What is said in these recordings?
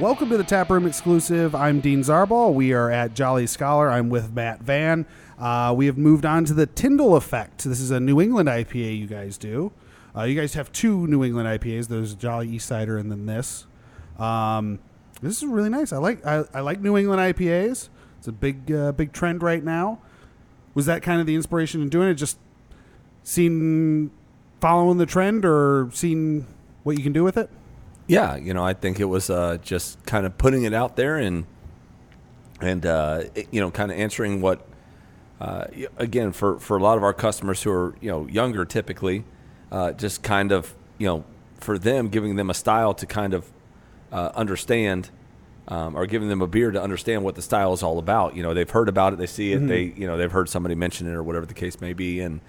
Welcome to the Taproom exclusive. I'm Dean Zarbal. We are at Jolly Scholar. I'm with Matt Vann. Uh, we have moved on to the Tyndall Effect. This is a New England IPA you guys do. Uh, you guys have two New England IPAs. There's Jolly East Cider and then this. Um, this is really nice. I like I, I like New England IPAs. It's a big uh, big trend right now. Was that kind of the inspiration in doing it? Just seeing following the trend or seeing what you can do with it? Yeah, you know, I think it was uh, just kind of putting it out there and and uh, it- you know, kind of answering what uh, again for for a lot of our customers who are you know younger typically, uh, just kind of you know for them giving them a style to kind of uh, understand. Um, or giving them a beer to understand what the style is all about. You know, they've heard about it, they see it, they you know they've heard somebody mention it or whatever the case may be, and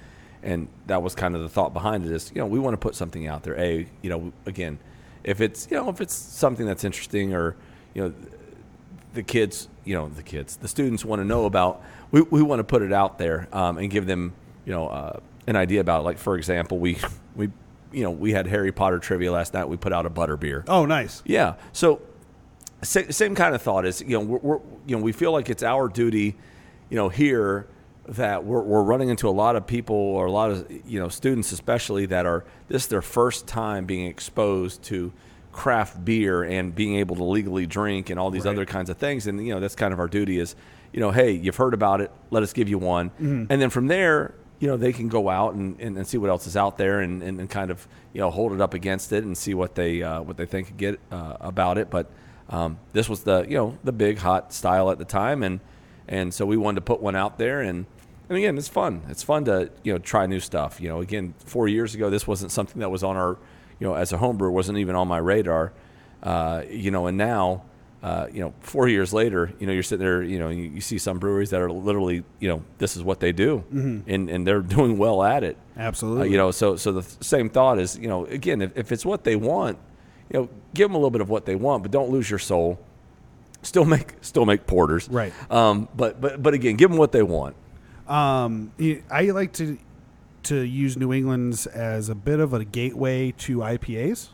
and that was kind of the thought behind it is you know we want to put something out there. A you know again, if it's you know if it's something that's interesting or you know the kids you know the kids the students want to know about we, we want to put it out there um, and give them you know uh, an idea about it. like for example we we you know we had Harry Potter trivia last night we put out a butter beer Oh, nice. yeah. So sa- same kind of thought is you know we're, we're you know we feel like it's our duty, you know here that we're, we're running into a lot of people or a lot of you know students especially that are this is their first time being exposed to craft beer and being able to legally drink and all these Right. other kinds of things. And you know that's kind of our duty is you know hey you've heard about it. Let us give you one. And then from there you know they can go out and, and, and see what else is out there and, and, and kind of you know hold it up against it and see what they uh, what they think get uh, about it. But um, this was the you know the big hot style at the time. And and so we wanted to put one out there and and again it's fun it's fun to you know try new stuff you know again four years ago this wasn't something that was on our you know as a home brewer wasn't even on my radar uh, you know and now uh, you know, four years later, you know, you're sitting there, you know, you, you see some breweries that are literally, you know, this is what they do, and and they're doing well at it. Uh, Absolutely. you know, so so the same thought is, you know, again, if, if it's what they want, you know, give them a little bit of what they want, but don't lose your soul. Still make still make porters, Right. Um, but but but again, give them what they want. Um, I like to to use New England's as a bit of a gateway to IPAs.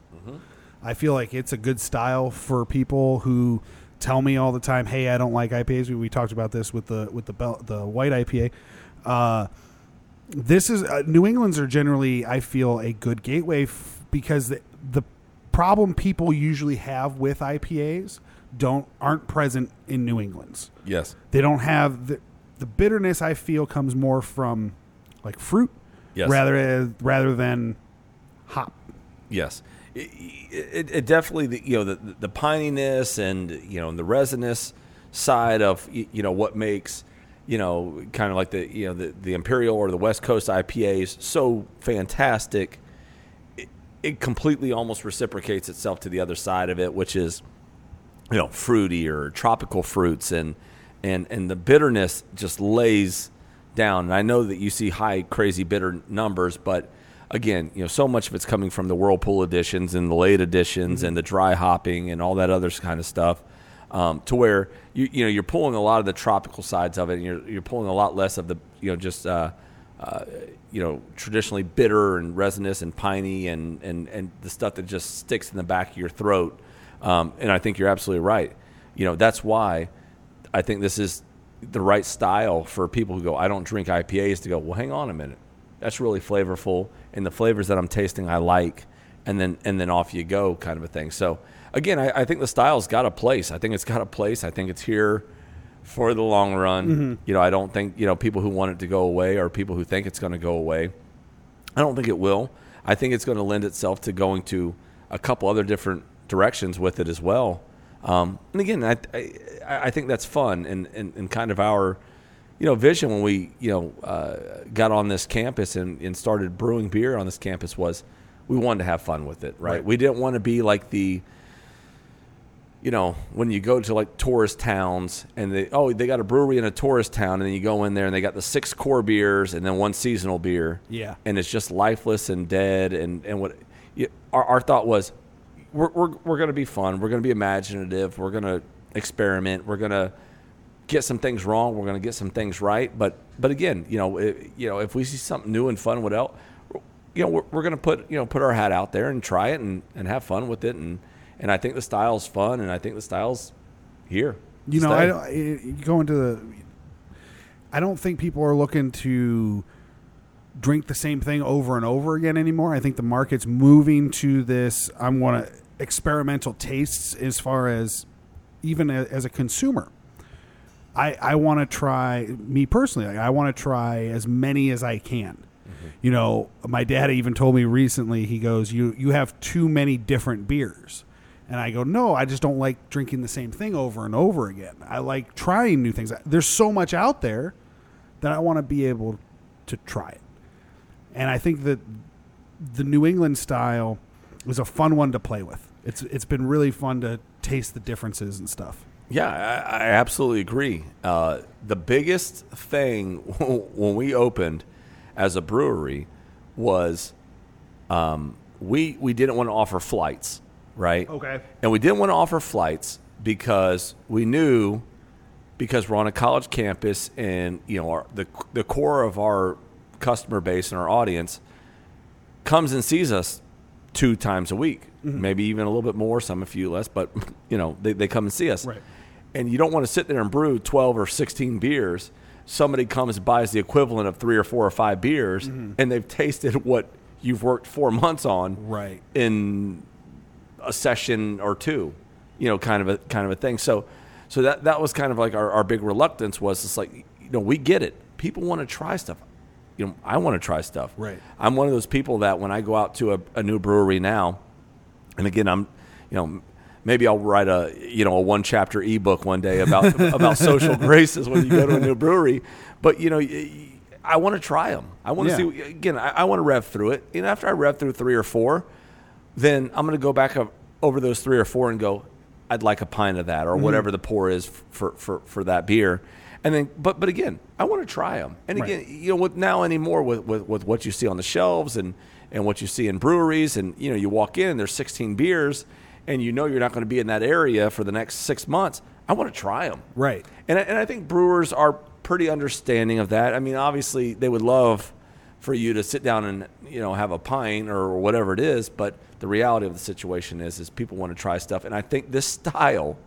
I feel like it's a good style for people who tell me all the time, "Hey, I don't like IPAs." We, we talked about this with the with the bel- the white IPA. Uh, this is uh, New England's are generally, I feel, a good gateway f- because the, the problem people usually have with IPAs don't aren't present in New England's Yes. they don't have the the bitterness I feel comes more from like fruit Yes. rather rather than hop. Yes, it, it, it definitely the, you know the the pininess and you know the resinous side of you know what makes you know kind of like the you know the, the imperial or the West Coast IPAs so fantastic. It, it completely almost reciprocates itself to the other side of it, which is you know fruity or tropical fruits and and and the bitterness just lays down. And i know that you see high crazy bitter numbers but again you know so much of it's coming from the whirlpool editions and the late editions and the dry hopping and all that other kind of stuff um, to where you you know you're pulling a lot of the tropical sides of it and you're you're pulling a lot less of the you know just uh, uh, you know traditionally bitter and resinous and piney and and and the stuff that just sticks in the back of your throat. Um, and I think you're absolutely right. You know, that's why I think this is the right style for people who go, I don't drink IPAs to go, well, hang on a minute. That's really flavorful. And the flavors that I'm tasting, I like. And then, and then off you go kind of a thing. So again, I, I think the style's got a place. I think it's got a place. I think it's here for the long run. Mm-hmm. You know, I don't think, you know, people who want it to go away or people who think it's going to go away. I don't think it will. I think it's going to lend itself to going to a couple other different directions with it as well. Um, and again, I, I, I think that's fun and, and, and kind of our, you know, vision when we, you know, uh, got on this campus and, and started brewing beer on this campus was we wanted to have fun with it, right? Right. We didn't want to be like the, you know, when you go to like tourist towns and they oh they got a brewery in a tourist town and then you go in there and they got the six core beers and then one seasonal beer. Yeah. And it's just lifeless and dead and and what our our thought was we're we're we're going to be fun. We're going to be imaginative. We're going to experiment. We're going to get some things wrong. We're going to get some things right. But but again, you know, it, you know, if we see something new and fun, what else? You know, we're, we're going to put you know put our hat out there and try it and, and have fun with it and and I think the style's fun, and I think the style's here. You know. I don't, eh, eh, I- you go into the. I don't think people are looking to drink the same thing over and over again anymore. I think the market's moving to this. I'm going to experimental tastes as far as even a, as a consumer. I, I want to try me personally. Like, I want to try as many as I can. Mm-hmm. You know, my dad even told me recently. He goes, "You you have too many different beers," and I go, "No, I just don't like drinking the same thing over and over again. I like trying new things. There's so much out there that I want to be able to try it." And I think that the New England style was a fun one to play with. It's it's been really fun to taste the differences and stuff. Yeah, I, I absolutely agree. Uh, the biggest thing when we opened as a brewery was um, we we didn't want to offer flights, right? Okay. And we didn't want to offer flights because we knew because we're on a college campus and you know our, the the core of our customer base and our audience comes and sees us two times a week, mm-hmm. maybe even a little bit more, some a few less, but you know they, they come and see us. Right. And you don't want to sit there and brew twelve or sixteen beers. Somebody comes and buys the equivalent of three or four or five beers, mm-hmm. and they've tasted what you've worked four months on Right. in a session or two, you know, kind of a kind of a thing. So, so that that was kind of like our, our big reluctance was it's like you know we get it. People want to try stuff. You know, I want to try stuff. Right. I'm one of those people that when I go out to a, a new brewery now, and again, I'm, you know, maybe I'll write a you know a one chapter ebook one day about about social graces when you go to a new brewery. But you know, I want to try them. I want to Yeah. see again. I, I want to rev through it. And after I rev through three or four, then I'm going to go back over those three or four and go, I'd like a pint of that or mm-hmm. whatever the pour is for, for, for that beer. And then, but, but again, I want to try them. And Right. again, you know, with now anymore with, with, with what you see on the shelves and, and what you see in breweries and, you know, you walk in, there's 16 beers and you know you're not going to be in that area for the next six months. I want to try them. Right. And I, and I think brewers are pretty understanding of that. I mean, obviously, they would love for you to sit down and you know have a pint or whatever it is, but the reality of the situation is is people want to try stuff, and I think this style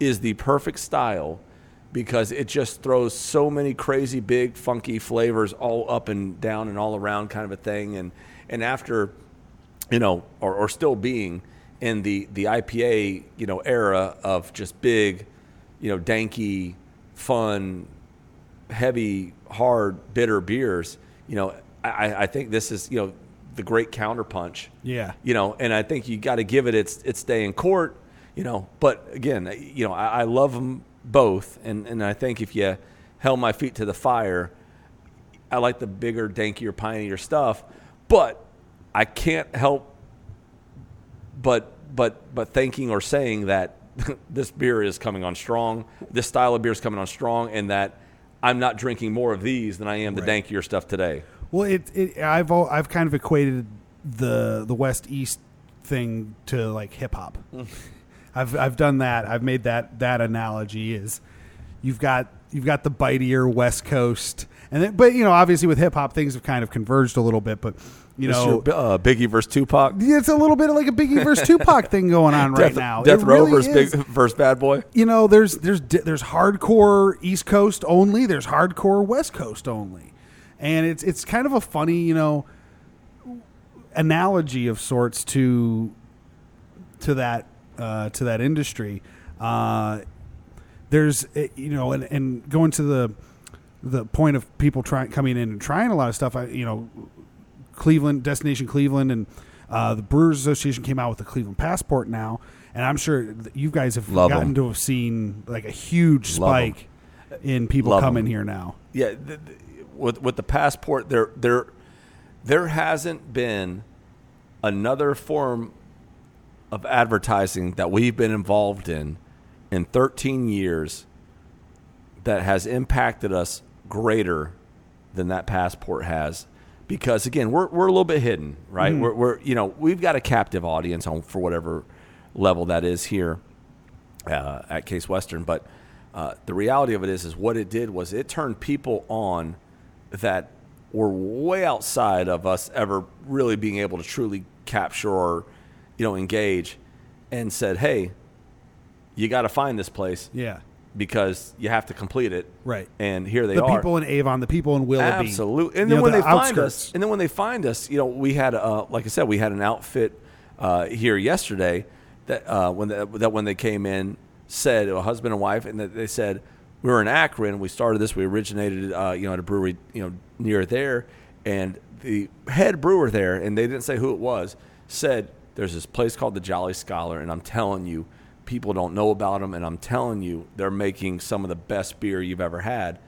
is the perfect style because it just throws so many crazy big funky flavors all up and down and all around kind of a thing and and after you know or, or still being in the the IPA you know era of just big you know danky fun heavy hard bitter beers you know I, I think this is you know the great counterpunch Yeah. you know, and I think you got to give it its its day in court, you know. But again, you know, I, I love them both, and and I think if you held my feet to the fire, I like the bigger, dankier, pioneer stuff, but I can't help but but but thinking or saying that this beer is coming on strong, this style of beer is coming on strong, and that I'm not drinking more of these than I am the Right. dankier stuff today. Well, it, it I've al- I've kind of equated the the West East thing to like hip hop. Mm. I've I've done that. I've made that that analogy is you've got you've got the bitier West Coast, and then, but you know obviously with hip hop things have kind of converged a little bit, but you know. your, uh, Biggie versus Tupac. it's a little bit like a Biggie versus Tupac thing going on right Death, now. Death It Row really versus. Big, versus Bad Boy. you know, there's there's there's hardcore East Coast only. There's hardcore West Coast only, and it's it's kind of a funny you know analogy of sorts to to that uh, to that industry. Uh, there's eh, you know, and, and going to the the point of people trying coming in and trying a lot of stuff. I you know, Cleveland Destination Cleveland and uh, the Brewers Association came out with the Cleveland Passport now, and I'm sure you guys have Love gotten 'em. to have seen like a huge spike in people Love 'em. coming here now. Yeah, th- th- with with the passport, there there there hasn't been another form of advertising that we've been involved in in 13 years that has impacted us greater than that passport has. Because again we're, we're a little bit hidden right? We're, we're you know we've got a captive audience on for whatever level that is here uh, at Case Western. But uh, the reality of it is, is what it did was it turned people on that were way outside of us ever really being able to truly capture or you know engage. and said, "Hey, you got to find this place Yeah. because you have to complete it." Right. And here they the are. The people in Avon, the people in Willoughby. Absolutely. And then know, when the they find us, and then when they find us, you know, we had, uh, like I said, we had an outfit uh, here yesterday that uh, when the, that when they came in said a husband and wife, and that they said we were in Akron. We started this. We originated, uh, you know, at a brewery, you know, near there, and the head brewer there, and they didn't say who it was, said there's this place called the Jolly Scholar, and I'm telling you. People don't know about them, and I'm telling you, they're making some of the best beer you've ever had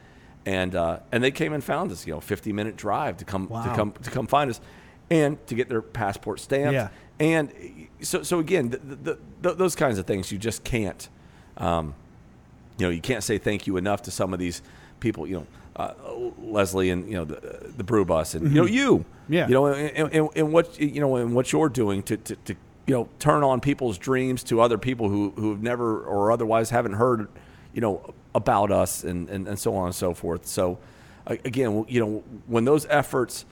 and uh, and they came and found us. You know, 50 minute drive to come Wow. to come to come find us, and to get their passport stamped. Yeah. And so so again, the, the, the, those kinds of things you just can't. Um, you know, you can't say thank you enough to some of these people. You know, uh, Leslie and you know the the brew bus and you know you. Mm-hmm. Yeah. You know, and, and, and what you know and what you're doing to, to, to you know turn on people's dreams to other people who who have never or otherwise haven't heard you know about us and and, and so on and so forth. So again, you know, when those efforts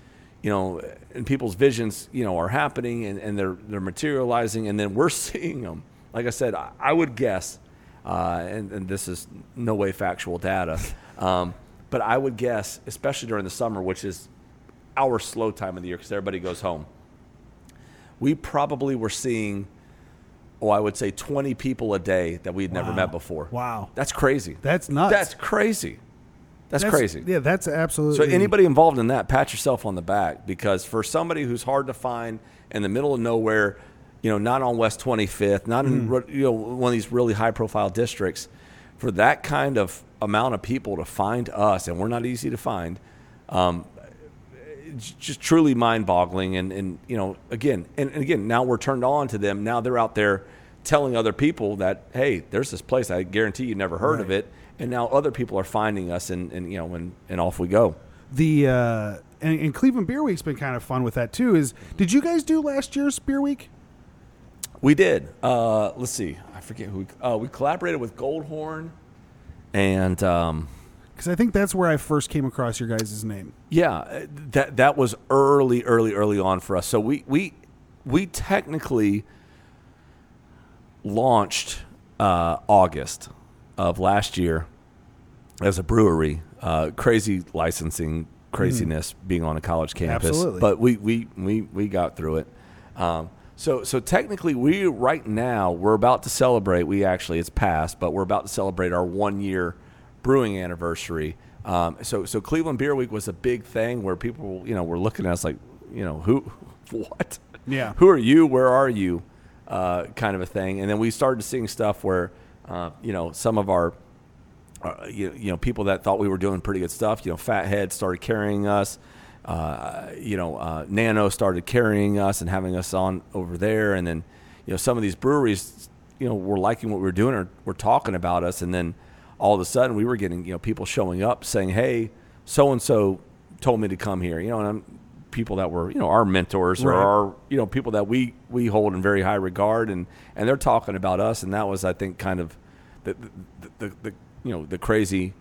you know, and people's visions, you know, are happening and, and they're they're materializing, and then we're seeing them. Like I said, I, I would guess, uh, and, and this is no way factual data, um, but I would guess, especially during the summer, which is our slow time of the year because everybody goes home, we probably were seeing, oh, I would say 20 people a day that we'd never Wow. met before. Wow. That's crazy. That's nuts. That's crazy. That's, crazy. Yeah, that's absolutely. So anybody involved in that, pat yourself on the back because for somebody who's hard to find in the middle of nowhere, you know, not on West 25th, not in Mm-hmm. you know one of these really high profile districts, for that kind of amount of people to find us, and we're not easy to find, um, it's just truly mind boggling. And, and you know, again, and, and again, now we're turned on to them. Now they're out there telling other people that, hey, there's this place. I guarantee you never heard of it. And now other people are finding us, and, and you know, and, and off we go. the uh, and, and Cleveland Beer Week's been kind of fun with that too. Is did you guys do last year's Beer Week? We did. Uh, let's see. I forget who. We, uh, we collaborated with Goldhorn, and um, Because I think that's where I first came across your guys' name. yeah, uh, that that was early, early, early on for us. So we we we technically launched uh, August of last year as a brewery. Uh, crazy licensing craziness being on a college campus, Absolutely. but we we we we got through it. Um, so so technically, we right now we're about to celebrate. We actually it's past, but we're about to celebrate our one year brewing anniversary. Um, so so Cleveland Beer Week was a big thing where people you know were looking at us like you know who what Yeah. who are you where are you uh, kind of a thing, and then we started seeing stuff where uh, you know some of our uh, you, you know people that thought we were doing pretty good stuff. You know, Fathead started carrying us. Uh, you know, uh, Nano started carrying us and having us on over there, and then you know some of these breweries, you know, were liking what we were doing or were talking about us, and then all of a sudden we were getting you know people showing up saying, "Hey, so and so told me to come here," you know, and I'm people that were you know our mentors or Right. our you know people that we we hold in very high regard, and and they're talking about us, and that was I think kind of the the, the, the you know the crazy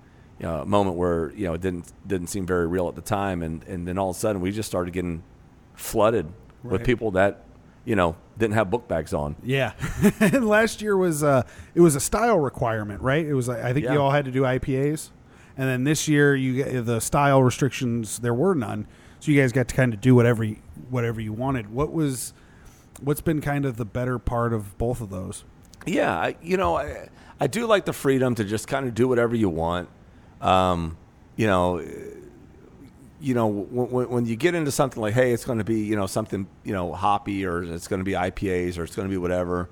uh, moment where you know it didn't didn't seem very real at the time, and and then all of a sudden we just started getting flooded with people that you know didn't have book bags on. Yeah, and last year was uh, it was a style requirement, right? It was I think Yeah. you all had to do IPAs, and then this year you get the style restrictions. There were none, so you guys got to kind of do whatever you, whatever you wanted. What was what's been kind of the better part of both of those? Yeah, I, you know, I, I do like the freedom to just kind of do whatever you want. Um, you know, you know, when, when you get into something like, hey, it's going to be, you know, something, you know, hoppy or it's going to be IPAs or it's going to be whatever.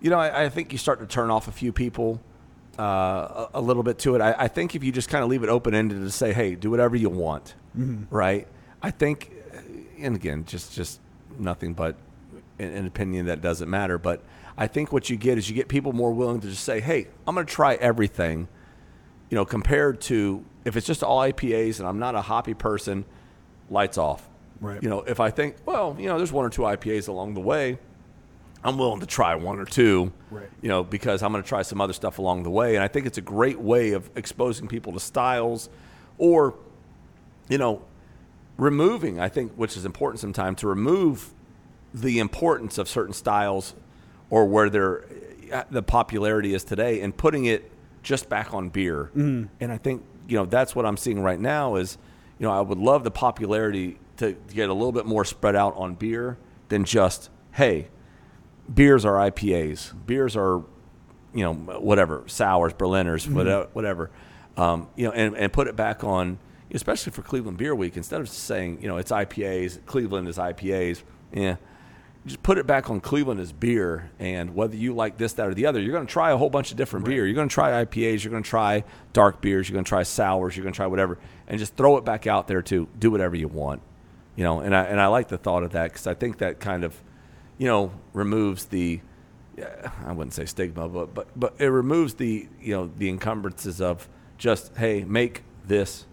You know, I, I think you start to turn off a few people uh, a, a little bit to it. I, I think if you just kind of leave it open ended to say, hey, do whatever you want, right? I think, and again, just just nothing but an, an opinion that doesn't matter. But I think what you get is you get people more willing to just say, hey, I'm going to try everything you know, compared to if it's just all IPAs and I'm not a hoppy person, lights off. Right. You know, if I think, well, you know, there's one or two IPAs along the way, I'm willing to try one or two. Right. You know, because I'm going to try some other stuff along the way, and I think it's a great way of exposing people to styles, or, you know, removing. I think which is important sometimes to remove the importance of certain styles or where their uh, the popularity is today, and putting it just back on beer. Mm. And I think you know that's what I'm seeing right now is you know I would love the popularity to, get a little bit more spread out on beer than just hey, beers are IPAs, beers are you know whatever sours, Berliners, mm-hmm. whatever, whatever. Um, you know, and, and put it back on, especially for Cleveland Beer Week. Instead of saying you know it's IPAs, Cleveland is IPAs. Yeah, just put it back on Cleveland as beer, and whether you like this, that, or the other, you're going to try a whole bunch of different right. beer. You're going to try IPAs, you're going to try dark beers, you're going to try sours, you're going to try whatever, and just throw it back out there to do whatever you want. You know, and I and I like the thought of that because I think that kind of, you know, removes the, I wouldn't say stigma, but but but it removes the you know the encumbrances of just hey make this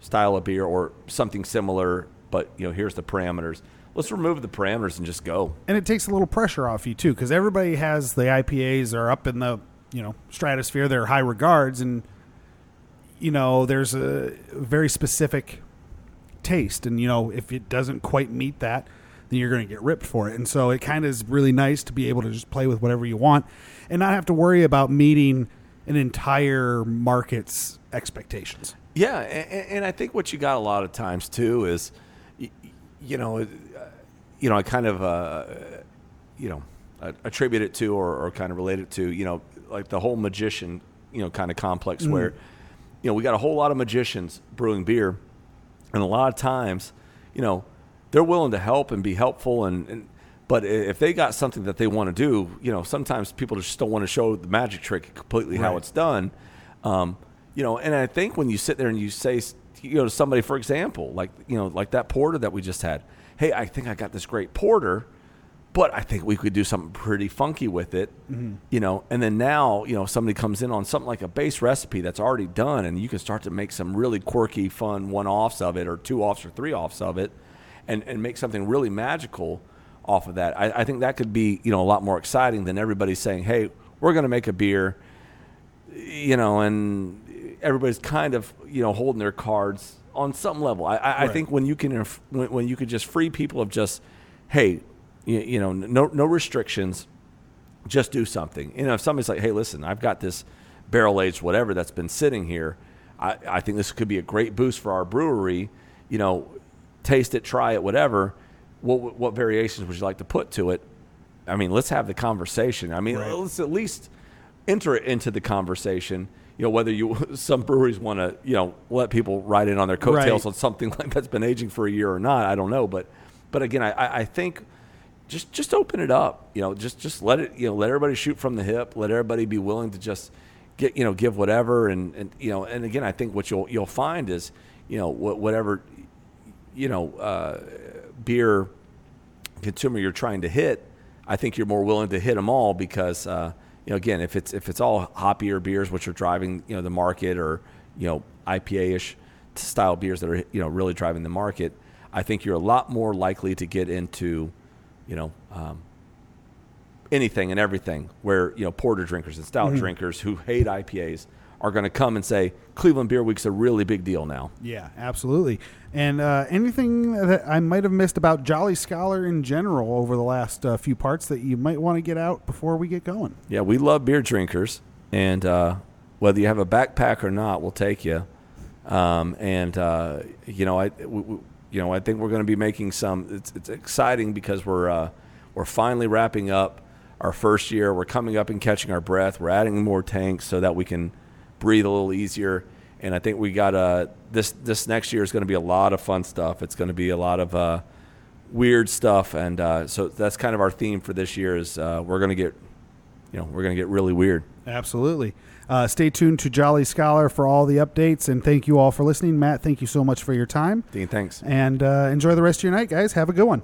style of beer or something similar, but you know here's the parameters let's remove the parameters and just go. And it takes a little pressure off you too, because everybody has the IPAs are up in the you know stratosphere. They're high regards, and you know there's a very specific taste, and you know if it doesn't quite meet that, then you're going to get ripped for it. And so it kind of is really nice to be able to just play with whatever you want, and not have to worry about meeting an entire market's expectations. Yeah, and, and I think what you got a lot of times too is, you know you know, I kind of, uh, you know, attribute it to or, or, kind of relate it to, you know, like the whole magician, you know, kind of complex mm. where, you know, we got a whole lot of magicians brewing beer, and a lot of times, you know, they're willing to help and be helpful, and, and but if they got something that they want to do, you know, sometimes people just don't want to show the magic trick completely right. how it's done. Um, you know, and I think when you sit there and you say, you know, to somebody, for example, like you know, like that porter that we just had, hey, I think I got this great porter, but I think we could do something pretty funky with it, mm-hmm. you know. And then now, you know, somebody comes in on something like a base recipe that's already done, and you can start to make some really quirky, fun one offs of it, or two offs or three offs of it, and and make something really magical off of that. I, I think that could be, you know, a lot more exciting than everybody saying, hey, we're going to make a beer, you know, and everybody's kind of, you know, holding their cards on some level. I, I, right. I think when you can when, when, you could just free people of just, hey, you, you, know, no no restrictions, just do something. You know, if somebody's like, hey, listen, I've got this barrel aged whatever that's been sitting here. I, I think this could be a great boost for our brewery. You know, taste it, try it, whatever. What what variations would you like to put to it? I mean, let's have the conversation. I mean, right. let's at least enter it into the conversation you know whether you some breweries want to you know let people ride in on their coattails right. on something like that's been aging for a year or not. I don't know, but but again, I, I think just just open it up. You know, just just let it you know let everybody shoot from the hip. Let everybody be willing to just get you know give whatever and and you know and again, I think what you'll you'll find is you know whatever you know uh, beer consumer you're trying to hit. I think you're more willing to hit them all because. Uh, you know, again, if it's if it's all hoppier beers which are driving you know the market, or you know IPA-ish style beers that are you know really driving the market, I think you're a lot more likely to get into, you know, um, anything and everything. Where you know porter drinkers and stout mm-hmm. drinkers who hate IPAs are going to come and say Cleveland Beer Week's a really big deal now. Yeah, absolutely. And uh, anything that I might have missed about Jolly Scholar in general over the last uh, few parts that you might want to get out before we get going? Yeah, we love beer drinkers, and uh, whether you have a backpack or not, we'll take you. Um, and uh, you know, I we, you know I think we're going to be making some. It's, it's exciting because we're uh, we're finally wrapping up our first year. We're coming up and catching our breath. We're adding more tanks so that we can breathe a little easier. And I think we got uh, this this next year is going to be a lot of fun stuff. It's going to be a lot of uh, weird stuff, and uh, so that's kind of our theme for this year. Is uh, we're going to get, you know, we're going to get really weird. Absolutely. Uh, stay tuned to Jolly Scholar for all the updates, and thank you all for listening. Matt, thank you so much for your time. Dean, thanks. And uh, enjoy the rest of your night, guys. Have a good one.